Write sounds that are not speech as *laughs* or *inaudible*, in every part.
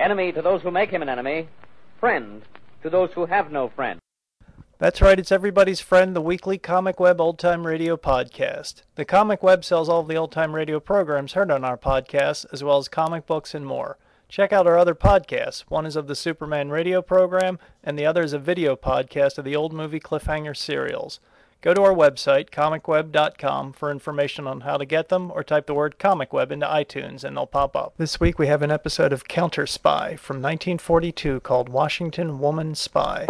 Enemy to those who make him an enemy. Friend to those who have no friend. That's right, it's everybody's friend, the weekly Comic Web Old Time Radio podcast. The Comic Web sells all of the old time radio programs heard on our podcast, as well as comic books and more. Check out our other podcasts. One is of the Superman radio program, and the other is a video podcast of the old movie cliffhanger serials. Go to our website, comicweb.com, for information on how to get them, or type the word Comic Web into iTunes and they'll pop up. This week we have an episode of Counter Spy from 1942 called Washington Woman Spy.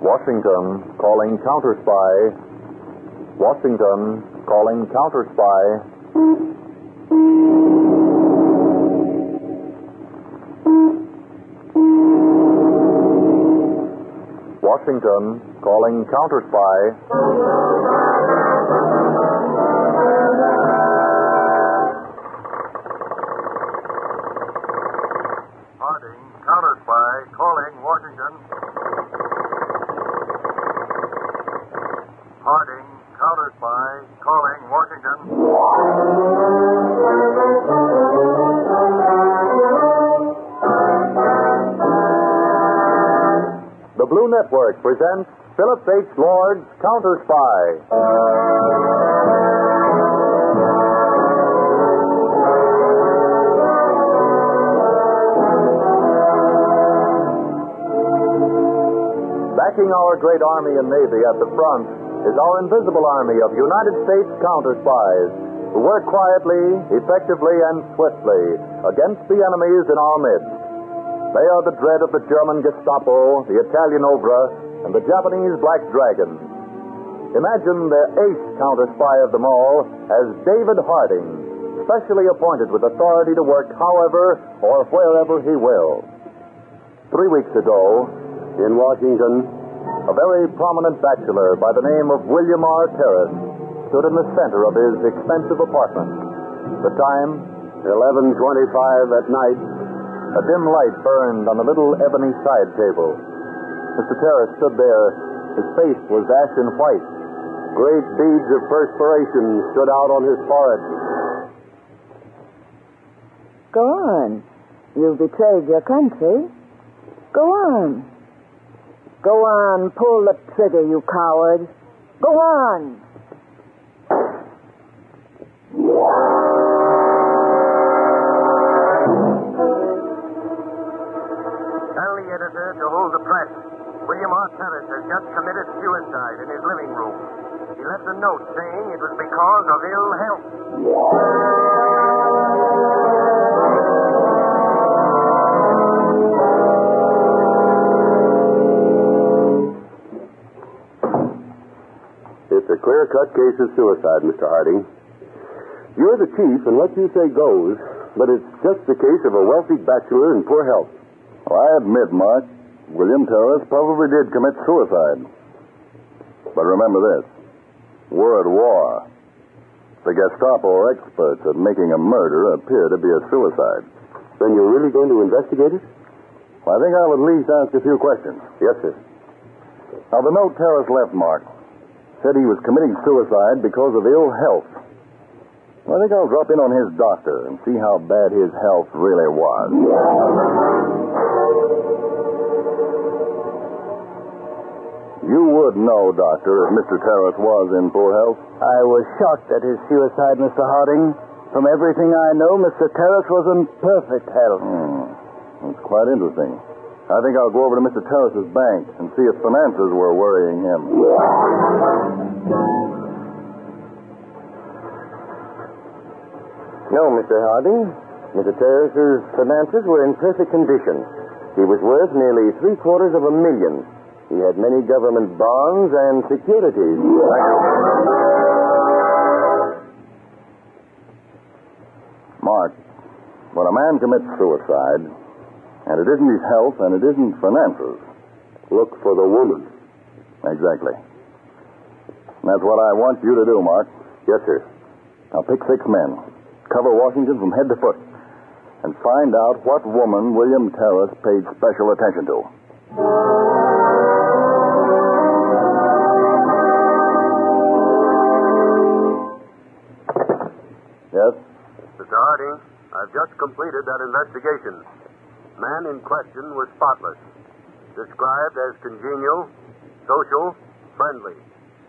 Washington calling counter spy. Washington calling counter spy. Washington calling counter spy. H. Lord's Counter Spy. Backing our great Army and Navy at the front is our invisible army of United States counter spies who work quietly, effectively, and swiftly against the enemies in our midst. They are the dread of the German Gestapo, the Italian OVRA, and the Japanese Black Dragon. Imagine the ace counter spy of them all as David Harding, specially appointed with authority to work however or wherever he will. Three weeks ago, in Washington, a very prominent bachelor by the name of William R. Terrace stood in the center of his expensive apartment. The time, 11:25 at night. A dim light burned on the little ebony side table. Mr. Terrace stood there. His face was ashen white. Great beads of perspiration stood out on his forehead. Go on. You've betrayed your country. Go on. Go on. Pull the trigger, you coward. Go on. Left a note saying it was because of ill health. It's a clear cut case of suicide, Mr. Harding. You're the chief, and what you say goes, but it's just the case of a wealthy bachelor in poor health. Well, I admit, Mark, William Terrace probably did commit suicide. But remember this we're at war. The Gestapo experts at making a murder appear to be a suicide. Then you're really going to investigate it? Well, I think I'll at least ask a few questions. Yes, sir. Now, the note Terrace left, Mark, said he was committing suicide because of ill health. Well, I think I'll drop in on his doctor and see how bad his health really was. You would know, Doctor, if Mr. Terrace was in poor health. I was shocked at his suicide, Mr. Harding. From everything I know, Mr. Terrace was in perfect health. Hmm. That's quite interesting. I think I'll go over to Mr. Terrace's bank and see if finances were worrying him. No, Mr. Harding. Mr. Terrace's finances were in perfect condition. He was worth nearly three quarters of a million. He had many government bonds and securities. Mark, when a man commits suicide, and it isn't his health and it isn't finances, Look for the woman. exactly. That's what I want you to do, Mark. Yes, sir. Now pick six men, cover Washington from head to foot, and find out what woman William Terrace paid special attention to. Completed that investigation. Man in question was spotless, described as congenial, social, friendly,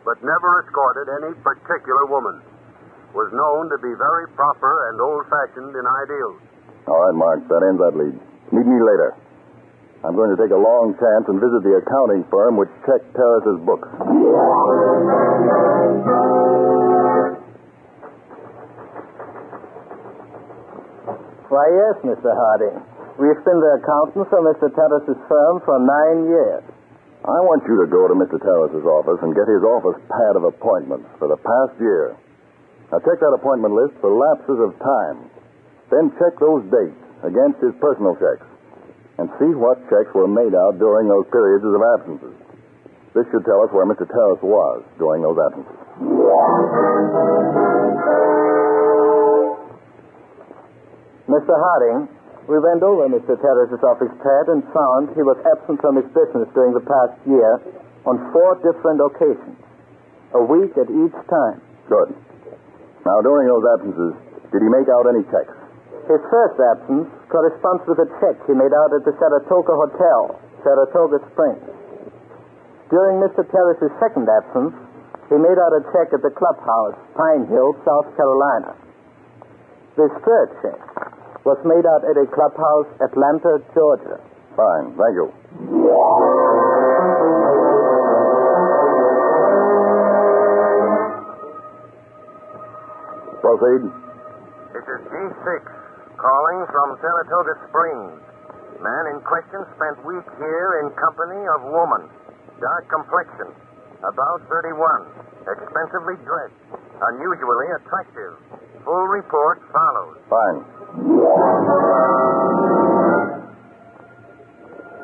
but never escorted any particular woman. Was known to be very proper and old fashioned in ideals. All right, Mark, that ends that lead. Meet me later. I'm going to take a long chance and visit the accounting firm which checked Terrace's books. Why, yes, Mr. Harding. We've been the accountants for Mr. Terrace's firm for nine years. I want you to go to Mr. Terrace's office and get his office pad of appointments for the past year. Now, check that appointment list for lapses of time. Then check those dates against his personal checks and see what checks were made out during those periods of absences. This should tell us where Mr. Terrace was during those absences. Mr. Harding, we went over Mr. Terrace's office pad and found he was absent from his business during the past year on four different occasions, a week at each time. Good. Now, during those absences, did he make out any checks? His first absence corresponds with a check he made out at the Saratoga Hotel, Saratoga Springs. During Mr. Terrace's second absence, he made out a check at the clubhouse, Pine Hill, South Carolina. This third check was made out at a clubhouse, Atlanta, Georgia. Fine, thank you. Proceed. This is G6, calling from Saratoga Springs. Man in question spent week here in company of woman. Dark complexion, about 31. Expensively dressed, unusually attractive. Full report follows. Fine.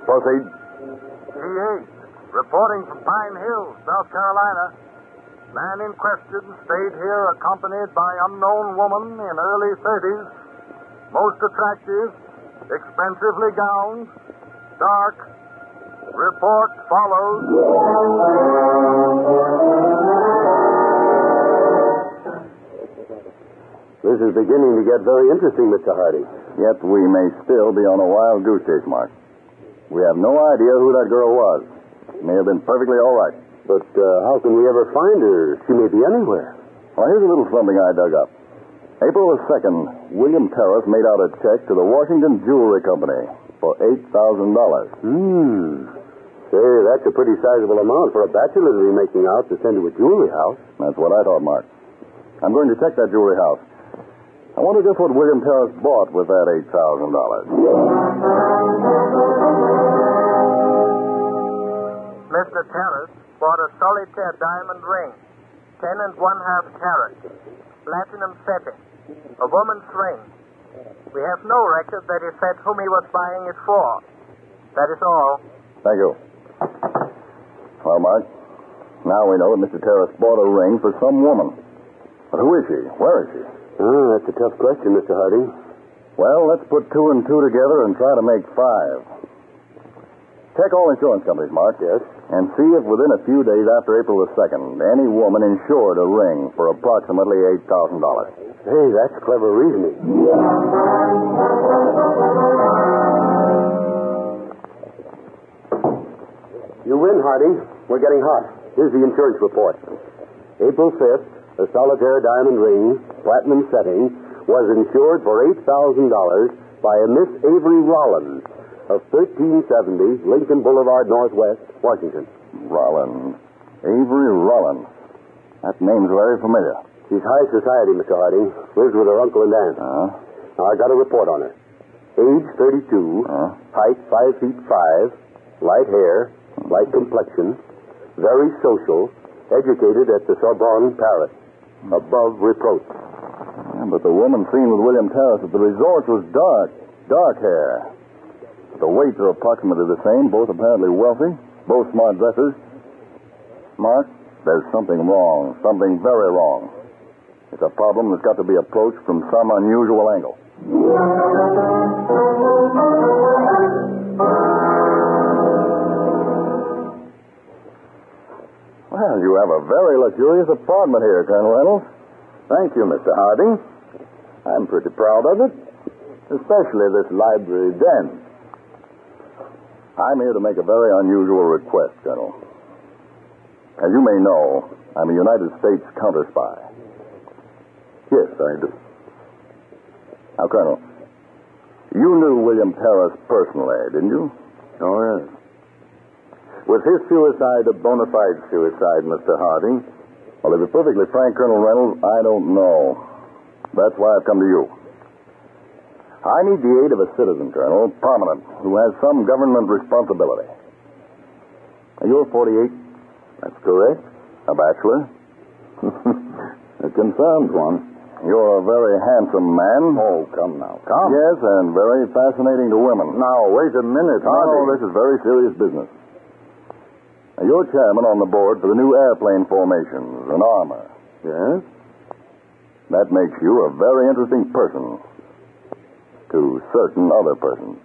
Proceed. G8, reporting from Pine Hill, South Carolina. Man in question stayed here accompanied by unknown woman in early 30s. Most attractive, expensively gowned, dark. Report follows. This is beginning to get very interesting, Mr. Harding. Yet we may still be on a wild goose chase, Mark. We have no idea who that girl was. May have been perfectly all right. But uh, how can we ever find her? She may be anywhere. Well, here's a little something I dug up. April the 2nd, William Terrace made out a check to the Washington Jewelry Company for $8,000. Hmm. Say, that's a pretty sizable amount for a bachelor to be making out to send to a jewelry house. That's what I thought, Mark. I'm going to check that jewelry house. I wonder just what William Terrace bought with that $8,000. Mr. Terrace bought a solitaire diamond ring, ten and one half carat, platinum setting, a woman's ring. We have no record that he said whom he was buying it for. That is all. Thank you. Well, Mark, now we know that Mr. Terrace bought a ring for some woman. But who is she? Where is she? Oh, that's a tough question, Mr. Harding. Well, let's put two and two together and try to make five. Check all insurance companies, Mark. Yes. And see if within a few days after April the 2nd, any woman insured a ring for approximately $8,000. Hey, that's clever reasoning. You win, Harding. We're getting hot. Here's the insurance report. April 5th, a solitaire diamond ring, platinum setting, was insured for $8,000 by a Miss Avery Rollins of 1370 Lincoln Boulevard, Northwest, Washington. Rollins. Avery Rollins. That name's very familiar. She's high society, Mr. Harding. Lives with her uncle and aunt. Huh? Now, I got a report on her. Age 32, Huh? height 5 feet 5, light hair, hmm. light complexion, very social, educated at the Sorbonne, Paris. Above reproach. Yeah, but the woman seen with William Terrace at the resort was dark. Dark hair. The weights are approximately the same, both apparently wealthy, both smart dressers. Mark, there's something wrong, something very wrong. It's a problem that's got to be approached from some unusual angle. Well, you have a very luxurious apartment here, Colonel Reynolds. Thank you, Mr. Harding. I'm pretty proud of it. Especially this library den. I'm here to make a very unusual request, Colonel. As you may know, I'm a United States counter spy. Yes, I do. Now, Colonel, you knew William Terrace personally, didn't you? Oh, yes. Was his suicide a bona fide suicide, Mr. Harding? Well, to be perfectly frank, Colonel Reynolds, I don't know. That's why I've come to you. I need the aid of a citizen, Colonel, prominent, who has some government responsibility. Now, You're 48, That's correct. a bachelor. *laughs* It confirms one. You're a very handsome man. Oh, come now. Come. Yes, and very fascinating to women. Now, wait a minute, Harding. this is very serious business. Now, You're chairman on the board for the new airplane formations and armor. Yes? That makes you a very interesting person to certain other persons.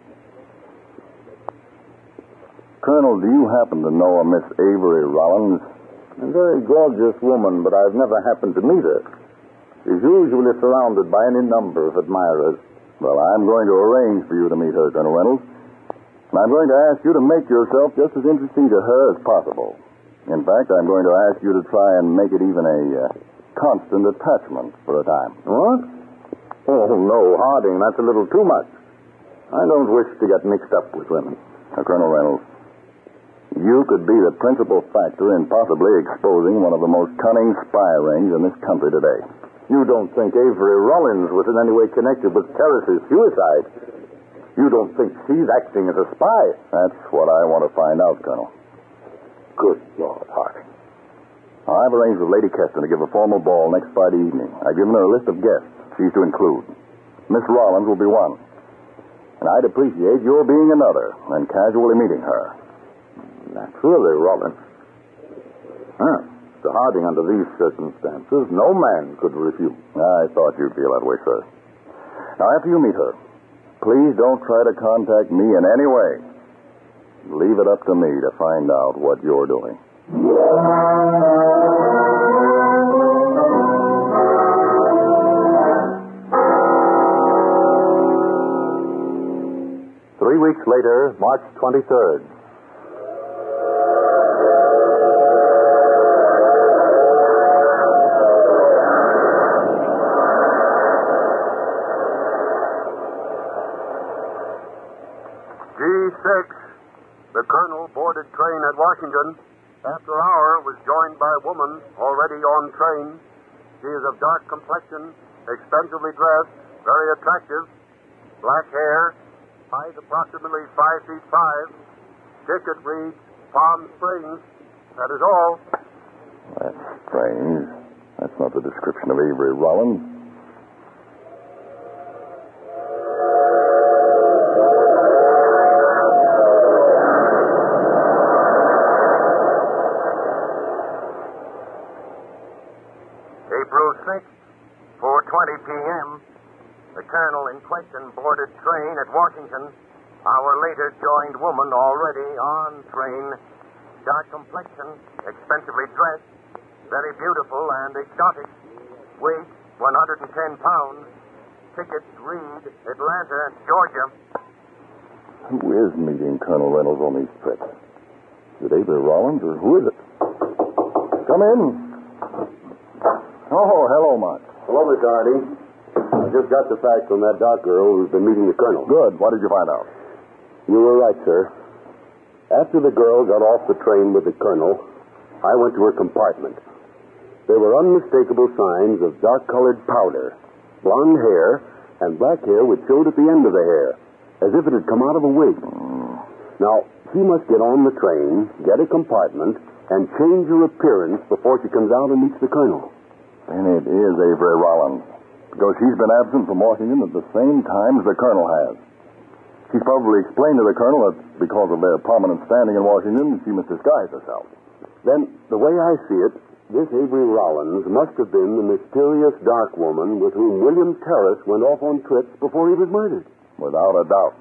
Colonel, do you happen to know a Miss Avery Rollins? A very gorgeous woman, but I've never happened to meet her. She's usually surrounded by any number of admirers. Well, I'm going to arrange for you to meet her, Colonel Reynolds. And I'm going to ask you to make yourself just as interesting to her as possible. In fact, I'm going to ask you to try and make it even a uh, constant attachment for a time. What? Oh, no, Harding, that's a little too much. I don't wish to get mixed up with women. Now, Colonel Reynolds, you could be the principal factor in possibly exposing one of the most cunning spy rings in this country today. You don't think Avery Rollins was in any way connected with Terrace's suicide? You don't think she's acting as a spy? That's what I want to find out, Colonel. Good Lord, Harding. I've arranged with Lady Keston to give a formal ball next Friday evening. I've given her a list of guests she's to include. Miss Rollins will be one. And I'd appreciate your being another and casually meeting her. Naturally, Rollins. Huh. Mr. Harding, under these circumstances, no man could refuse. I thought you'd feel that way, sir. Now, after you meet her, please don't try to contact me in any way. Leave it up to me to find out what you're doing. Three weeks later, March 23rd. Train at Washington. After hour, was joined by a woman already on train. She is of dark complexion, expensively dressed, very attractive, black hair, height approximately five feet five. Ticket reads Palm Springs. That is all. That's strange. That's not the description of Avery Rollins. April 6th, 4.20 p.m. The colonel in question boarded train at Washington. Hour later, joined woman already on train. Dark complexion, expensively dressed, very beautiful and exotic. Weight, 110 pounds. Ticket, read, Atlanta, Georgia. Who is meeting Colonel Reynolds on these trips? Is it Avery Rollins or who is it? Come in. Oh, hello, Mark. Hello, Miss Harding. I just got the facts from that dark girl who's been meeting the colonel. Good. What did you find out? You were right, sir. After the girl got off the train with the colonel, I went to her compartment. There were unmistakable signs of dark colored powder, blonde hair, and black hair which showed at the end of the hair, as if it had come out of a wig. Now, she must get on the train, get a compartment, and change her appearance before she comes out and meets the colonel. And it is Avery Rollins. Because she's been absent from Washington at the same time as the colonel has. She's probably explained to the colonel that because of their prominent standing in Washington, she must disguise herself. Then, the way I see it, this Avery Rollins must have been the mysterious dark woman with whom William Terrace went off on trips before he was murdered. Without a doubt.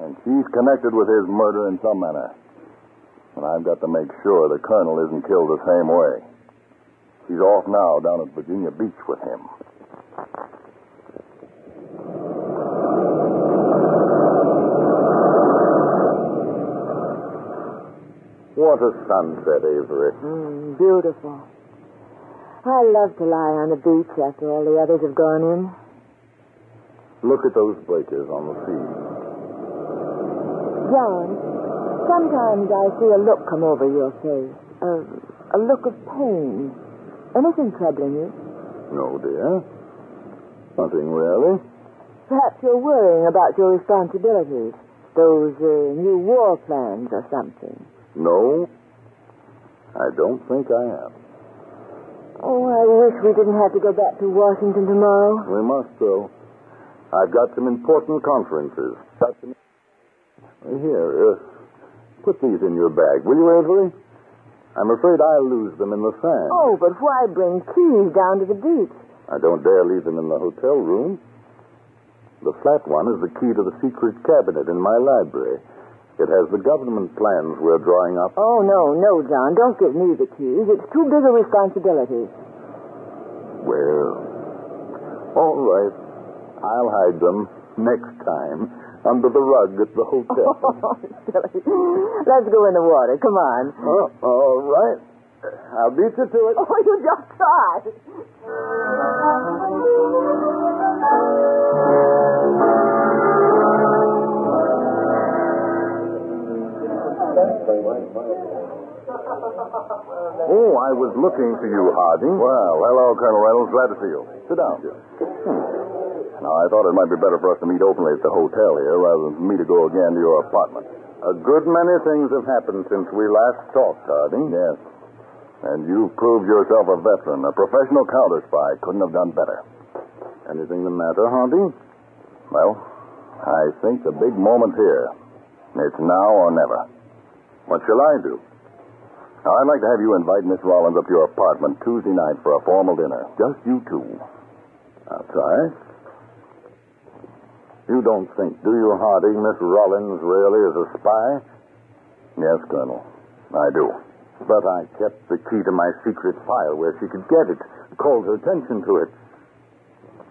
And she's connected with his murder in some manner. And I've got to make sure the colonel isn't killed the same way. She's off now down at Virginia Beach with him. What a sunset, Avery. Mm, beautiful. I love to lie on the beach after all the others have gone in. Look at those breakers on the sea. John, sometimes I see a look come over your face, a, a look of pain. Anything troubling you? No, dear. Nothing really. Perhaps you're worrying about your responsibilities. Those uh, new war plans or something. No, I don't think I am. Oh, I wish we didn't have to go back to Washington tomorrow. We must, though. I've got some important conferences. Got some... Here, uh, put these in your bag, will you, Avery? I'm afraid I'll lose them in the sand. Oh, but why bring keys down to the beach? I don't dare leave them in the hotel room. The flat one is the key to the secret cabinet in my library. It has the government plans we're drawing up. Oh, no, no, John. Don't give me the keys. It's too big a responsibility. Well, all right. I'll hide them next time under the rug at the hotel. Oh, *laughs* silly. Let's go in the water. Come on. Oh, all right. I'll beat you to it. Oh, you just try. Oh, I was looking for you, Harding. Well, hello, Colonel Reynolds. Glad to see you. Sit down. Hmm. Now, I thought it might be better for us to meet openly at the hotel here rather than for me to go again to your apartment. A good many things have happened since we last talked, Harding. Yes. And you've proved yourself a veteran, a professional counter spy. Couldn't have done better. Anything the matter, Harding? Well, I think the big moment here. It's now or never. What shall I do? Now, I'd like to have you invite Miss Rollins up to your apartment Tuesday night for a formal dinner. Just you two. I'll try. You don't think, do you, Harding, Miss Rollins really is a spy? Yes, Colonel. I do. But I kept the key to my secret file where she could get it, called her attention to it.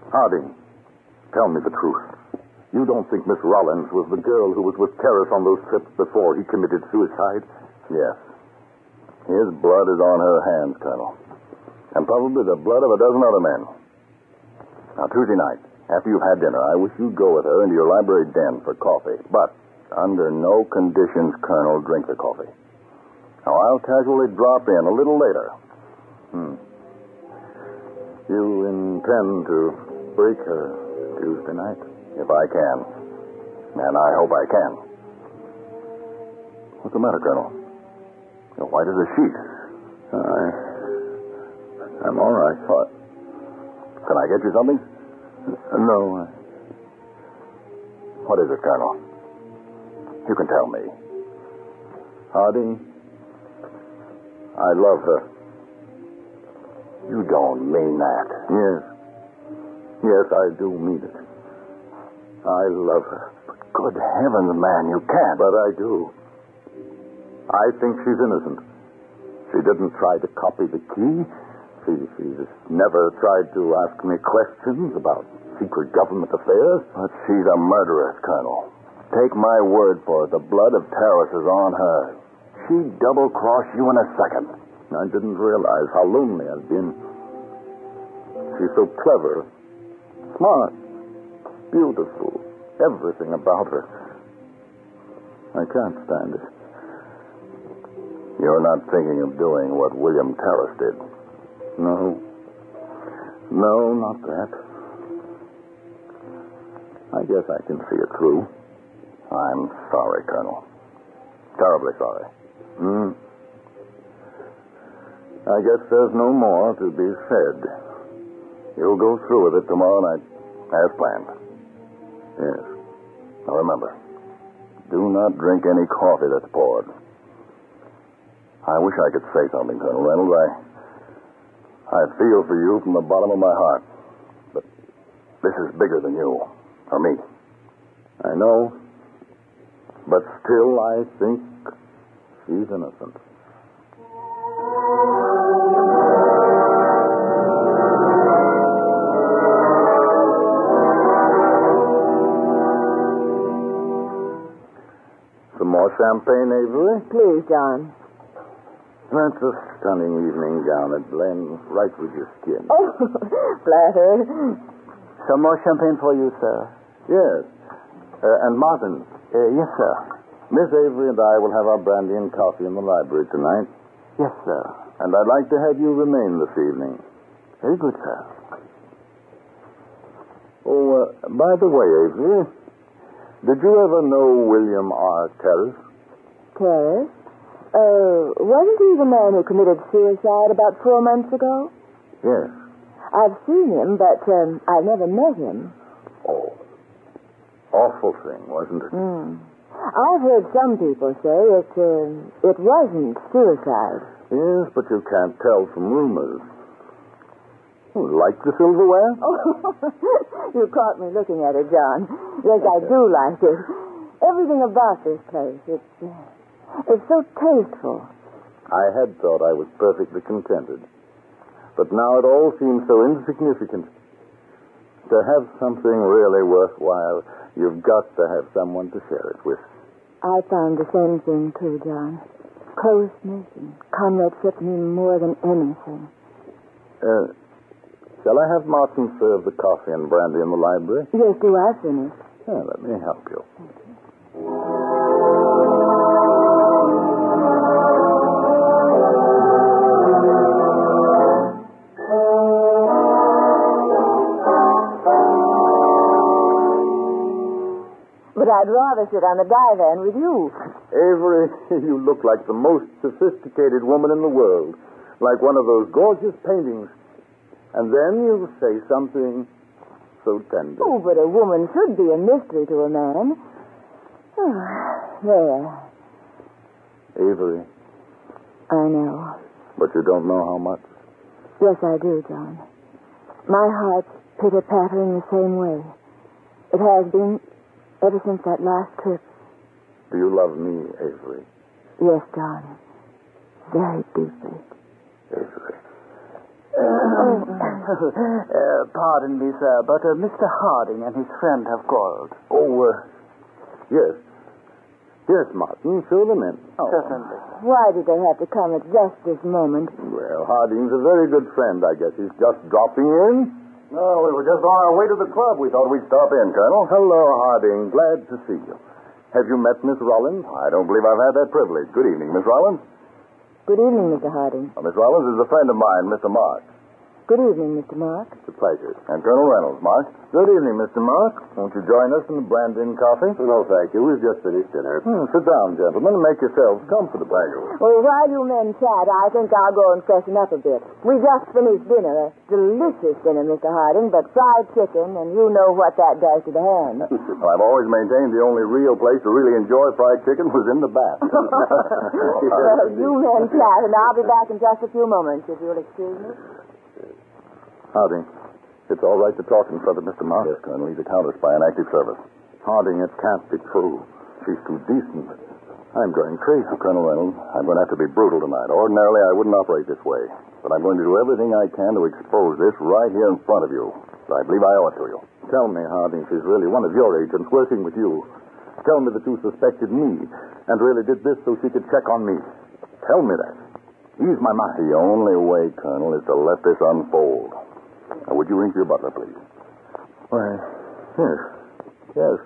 Harding, tell me the truth. You don't think Miss Rollins was the girl who was with Terrace on those trips before he committed suicide? Yes. His blood is on her hands, Colonel. And probably the blood of a dozen other men. Now, Tuesday night, after you've had dinner, I wish you'd go with her into your library den for coffee. But under no conditions, Colonel, drink the coffee. Now, I'll casually drop in a little later. Hmm. You intend to break her Tuesday night? If I can. And I hope I can. What's the matter, Colonel? You're white as a sheet. I. I'm all right. What? Can I get you something? No. Uh, what is it, Colonel? You can tell me. Harding, I love her. You don't mean that. Yes. Yes, I do mean it. I love her. But good heavens, man, you can't. But I do. I think she's innocent. She didn't try to copy the key. She, she's never tried to ask me questions about secret government affairs. But she's a murderess, Colonel. Take my word for it, the blood of Terrace is on her. She'd double cross you in a second. I didn't realize how lonely I've been. She's so clever, smart, beautiful, everything about her. I can't stand it. You're not thinking of doing what William Terrace did. No. No, not that. I guess I can see it through. I'm sorry, Colonel. Terribly sorry. Hmm. I guess there's no more to be said. You'll go through with it tomorrow night, as planned. Yes. Now remember, do not drink any coffee that's poured. I wish I could say something, Colonel Reynolds. I, I feel for you from the bottom of my heart. But this is bigger than you, or me. I know. But still, I think she's innocent. Some more champagne, Avery? Please, John. That's a stunning evening gown. It blends right with your skin. Oh, *laughs* flattered. Some more champagne for you, sir. Yes. Uh, and Martin, Uh, yes, sir. Miss Avery and I will have our brandy and coffee in the library tonight. Yes, sir. And I'd like to have you remain this evening. Very good, sir. Oh, uh, by the way, Avery, did you ever know William R. Terrace? Terrace? Uh, wasn't he the man who committed suicide about four months ago? Yes. I've seen him, but um, I've never met him. Oh. Awful thing, wasn't it? Hmm. I've heard some people say it, uh, it wasn't suicide. Yes, but you can't tell from rumors. Oh, like the silverware? Oh, *laughs* you caught me looking at it, John. Yes, I do like it. Everything about this place, it's, uh, it's so tasteful. I had thought I was perfectly contented. But now it all seems so insignificant. To have something really worthwhile, you've got to have someone to share it with. I found the same thing, too, John. Closeness and comradeship mean more than anything. Uh, shall I have Martin serve the coffee and brandy in the library? Yes, do I finish? Yeah, let me help you. I'd rather sit on the divan with you. Avery, *laughs* you look like the most sophisticated woman in the world. Like one of those gorgeous paintings. And then you'll say something so tender. Oh, but a woman should be a mystery to a man. Oh, there. Avery, I know. but you don't know how much. Yes, I do, John. My heart's pitter-pattering the same way. It has been ever since that last trip. Do you love me, Avery? Yes, John. Very deeply. Avery. *laughs* Uh, pardon me, sir, but uh, Mr. Harding and his friend have called. Oh, uh, yes. Yes, Martin, show them in. Certainly. Why did they have to come at just this moment? Well, Harding's a very good friend. I guess he's just dropping in. No, we were just on our way to the club. We thought we'd stop in, Colonel. Hello, Harding. Glad to see you. Have you met Miss Rollins? I don't believe I've had that privilege. Good evening, Miss Rollins. Good evening, Mr. Harding. Uh, Miss Rollins is a friend of mine, Mr. Mark. Good evening, Mr. Mark. It's a pleasure. And Colonel Reynolds, Mark. Good evening, Mr. Mark. Won't you join us in the Brandon coffee? No, thank you. We've just finished dinner. Hmm, sit down, gentlemen, and make yourselves comfortable. Thank you. Well, while you men chat, I think I'll go and freshen up a bit. We just finished dinner. A delicious dinner, Mr. Harding, but fried chicken, and you know what that does to the hand. *laughs* Well, I've always maintained the only real place to really enjoy fried chicken was in the bath. *laughs* well, you men chat, and I'll be back in just a few moments, if you'll excuse me. Harding, it's all right to talk in front of Mr. Mark. Yes, Colonel. He's a counter spy in active service. Harding, it can't be true. She's too decent. I'm going crazy. Colonel Reynolds, I'm going to have to be brutal tonight. Ordinarily, I wouldn't operate this way. But I'm going to do everything I can to expose this right here in front of you. I believe I owe it to you. Tell me, Harding, she's really one of your agents working with you. Tell me that you suspected me and really did this so she could check on me. Tell me that. Ease my mind. The only way, Colonel, is to let this unfold. Now, would you ring for your butler, please? Why, yes. Yes.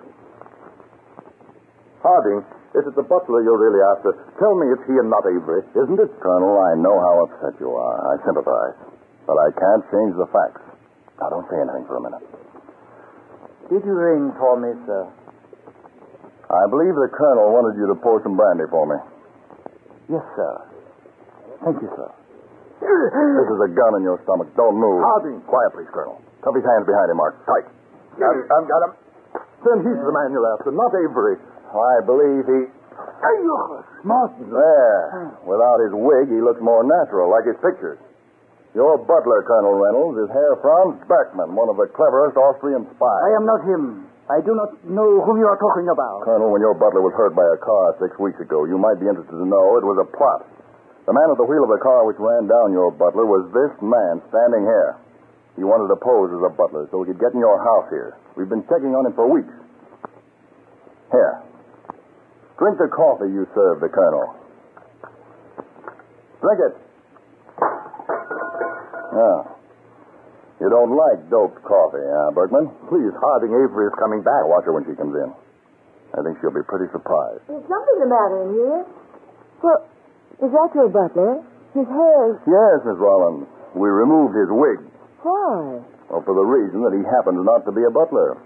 Harding, is it the butler you're really after, tell me it's he and not Avery, isn't it? Colonel, I know how upset you are. I sympathize. But I can't change the facts. Now, don't say anything for a minute. Did you ring for me, sir? I believe the colonel wanted you to pour some brandy for me. Yes, sir. Thank you, sir. This is a gun in your stomach. Don't move. Harding. Quiet, please, Colonel. Cuff his hands behind him, Mark. Tight. Got him. I've got him. Then he's the man you're after, not Avery. I believe he. Martin. There. Without his wig, he looks more natural, like his pictures. Your butler, Colonel Reynolds, is Herr Franz Beckman, one of the cleverest Austrian spies. I am not him. I do not know whom you are talking about. Colonel, when your butler was hurt by a car six weeks ago, you might be interested to know it was a plot. The man at the wheel of the car which ran down your butler was this man standing here. He wanted to pose as a butler so he could get in your house here. We've been checking on him for weeks. Here. Drink the coffee you served the colonel. Drink it. Yeah. You don't like doped coffee, huh, Berkman? Please, Harding Avery is coming back. Watch her when she comes in. I think she'll be pretty surprised. There's something the matter in here. Well, is that your butler? His hair. Yes, Miss Rollins. We removed his wig. Why? Well, for the reason that he happens not to be a butler,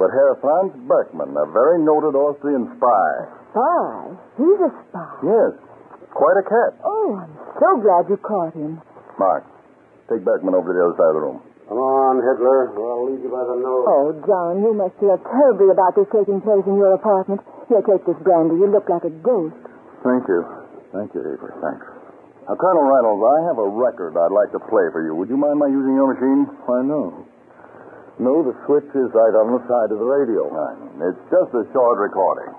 but Herr Franz Berkman, a very noted Austrian spy. Spy? He's a spy. Yes, quite a cat. Oh, I'm so glad you caught him. Mark, take Berkman over to the other side of the room. Come on, Hitler, or I'll lead you by the nose. Oh, John, you must feel terribly about this taking place in your apartment. Here, take this brandy. You look like a ghost. Thank you. Thank you, Avery. Thanks. Now, Colonel Reynolds, I have a record I'd like to play for you. Would you mind my using your machine? Why, no. No, the switch is right on the side of the radio. It's just a short recording.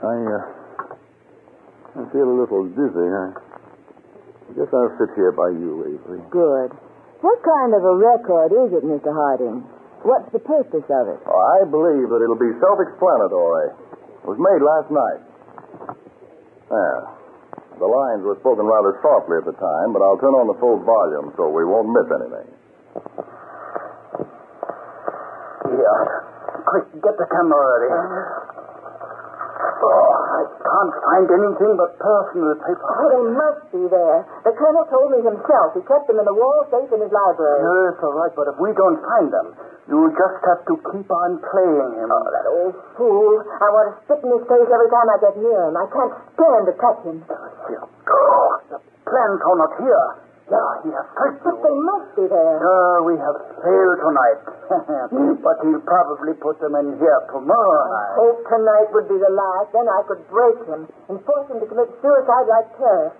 I, uh, I feel a little dizzy. I guess I'll sit here by you, Avery. Good. What kind of a record is it, Mr. Harding? What's the purpose of it? Oh, I believe that it'll be self-explanatory. It was made last night. There. The lines were spoken rather softly at the time, but I'll turn on the full volume so we won't miss anything. Yeah. Quick, get the camera ready. Uh-huh. Oh, I can't find anything but personal papers. Oh, they must be there. The colonel told me himself. He kept them in the wall safe in his library. Yes, all right, but if we don't find them, you'll just have to keep on playing him. Oh, that old fool. I want to spit in his face every time I get near him. I can't stand to touch him. Oh, the plans are not here. Yeah, he has tricked But they must be there. Uh, we have failed tonight. *laughs* but he'll probably put them in here tomorrow I night. hope tonight would be the last. Then I could break him and force him to commit suicide like Terry.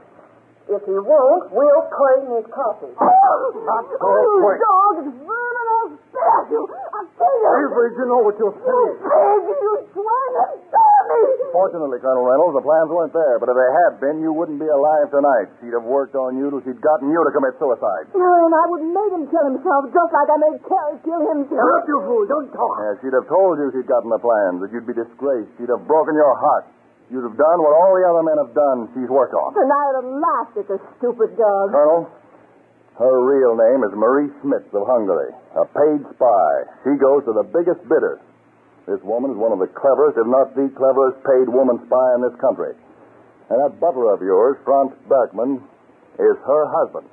If he won't, we'll poison his coffee. *laughs* Oh, *laughs* quick. dog is vermin. I'll spare you. I'll kill you. Avery, you know what you're You saying. pig, you swine. Let go me. Fortunately, Colonel Reynolds, the plans weren't there, but if they had been, you wouldn't be alive tonight. She'd have worked on you till she'd gotten you to commit suicide. No, and I would have made him kill himself just like I made Terry kill himself. Shut up, you fool. Don't talk. Yeah, she'd have told you she'd gotten the plans, that you'd be disgraced. She'd have broken your heart. You'd have done what all the other men have done she's worked on. And I would have laughed at the stupid dog. Colonel, her real name is Marie Schmitz of Hungary, a paid spy. She goes to the biggest bidder. This woman is one of the cleverest, if not the cleverest, paid woman spy in this country. And that butler of yours, Franz Bergman, is her husband.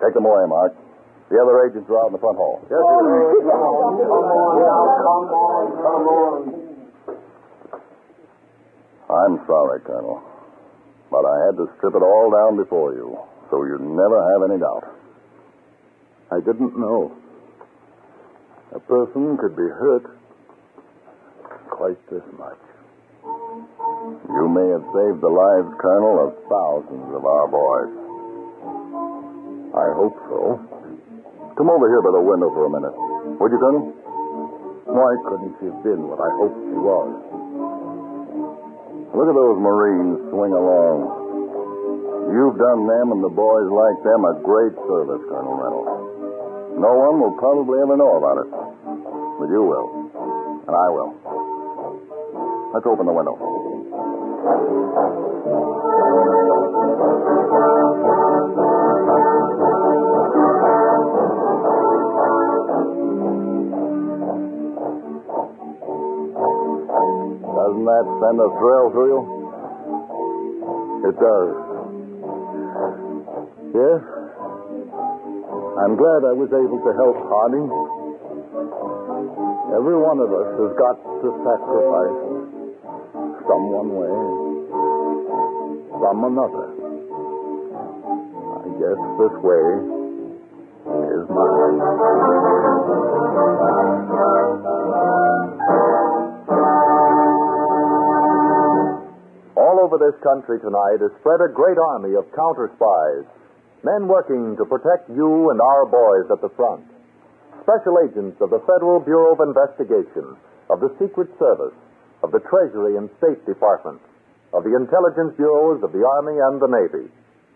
Take them away, Mark. The other agents are out in the front hall. Yes, sir. Come on, come on, come on. I'm sorry, Colonel. But I had to strip it all down before you, so you'd never have any doubt. I didn't know. A person could be hurt quite this much. You may have saved the lives, Colonel, of thousands of our boys. I hope so. Come over here by the window for a minute. Would you, Colonel? Why couldn't she have been what I hoped she was? Look at those Marines swing along. You've done them and the boys like them a great service, Colonel Reynolds. No one will probably ever know about it. But you will. And I will. Let's open the window. Doesn't that send a thrill through you? It does. Yes. I'm glad I was able to help Harding. Every one of us has got to sacrifice some one way, some another. I guess this way is mine. All over this country tonight is spread a great army of counter spies, men working to protect you and our boys at the front. Special agents of the Federal Bureau of Investigation, of the Secret Service, of the Treasury and State Department, of the intelligence bureaus of the Army and the Navy.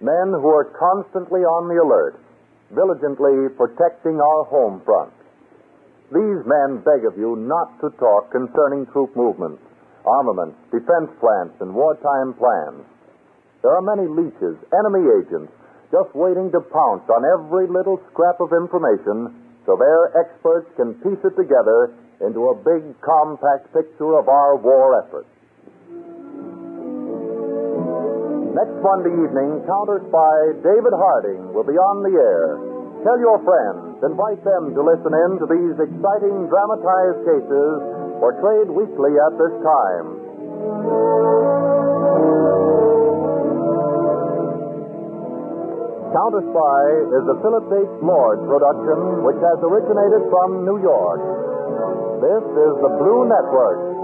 Men who are constantly on the alert, diligently protecting our home front. These men beg of you not to talk concerning troop movements, armaments, defense plants, and wartime plans. There are many leeches, enemy agents, just waiting to pounce on every little scrap of information so their experts can piece it together into a big, compact picture of our war effort. Next Monday evening, counter spy David Harding will be on the air. Tell your friends, invite them to listen in to these exciting dramatized cases portrayed weekly at this time. Counter Spy is a Phillips H. Lord production which has originated from New York. This is the Blue Network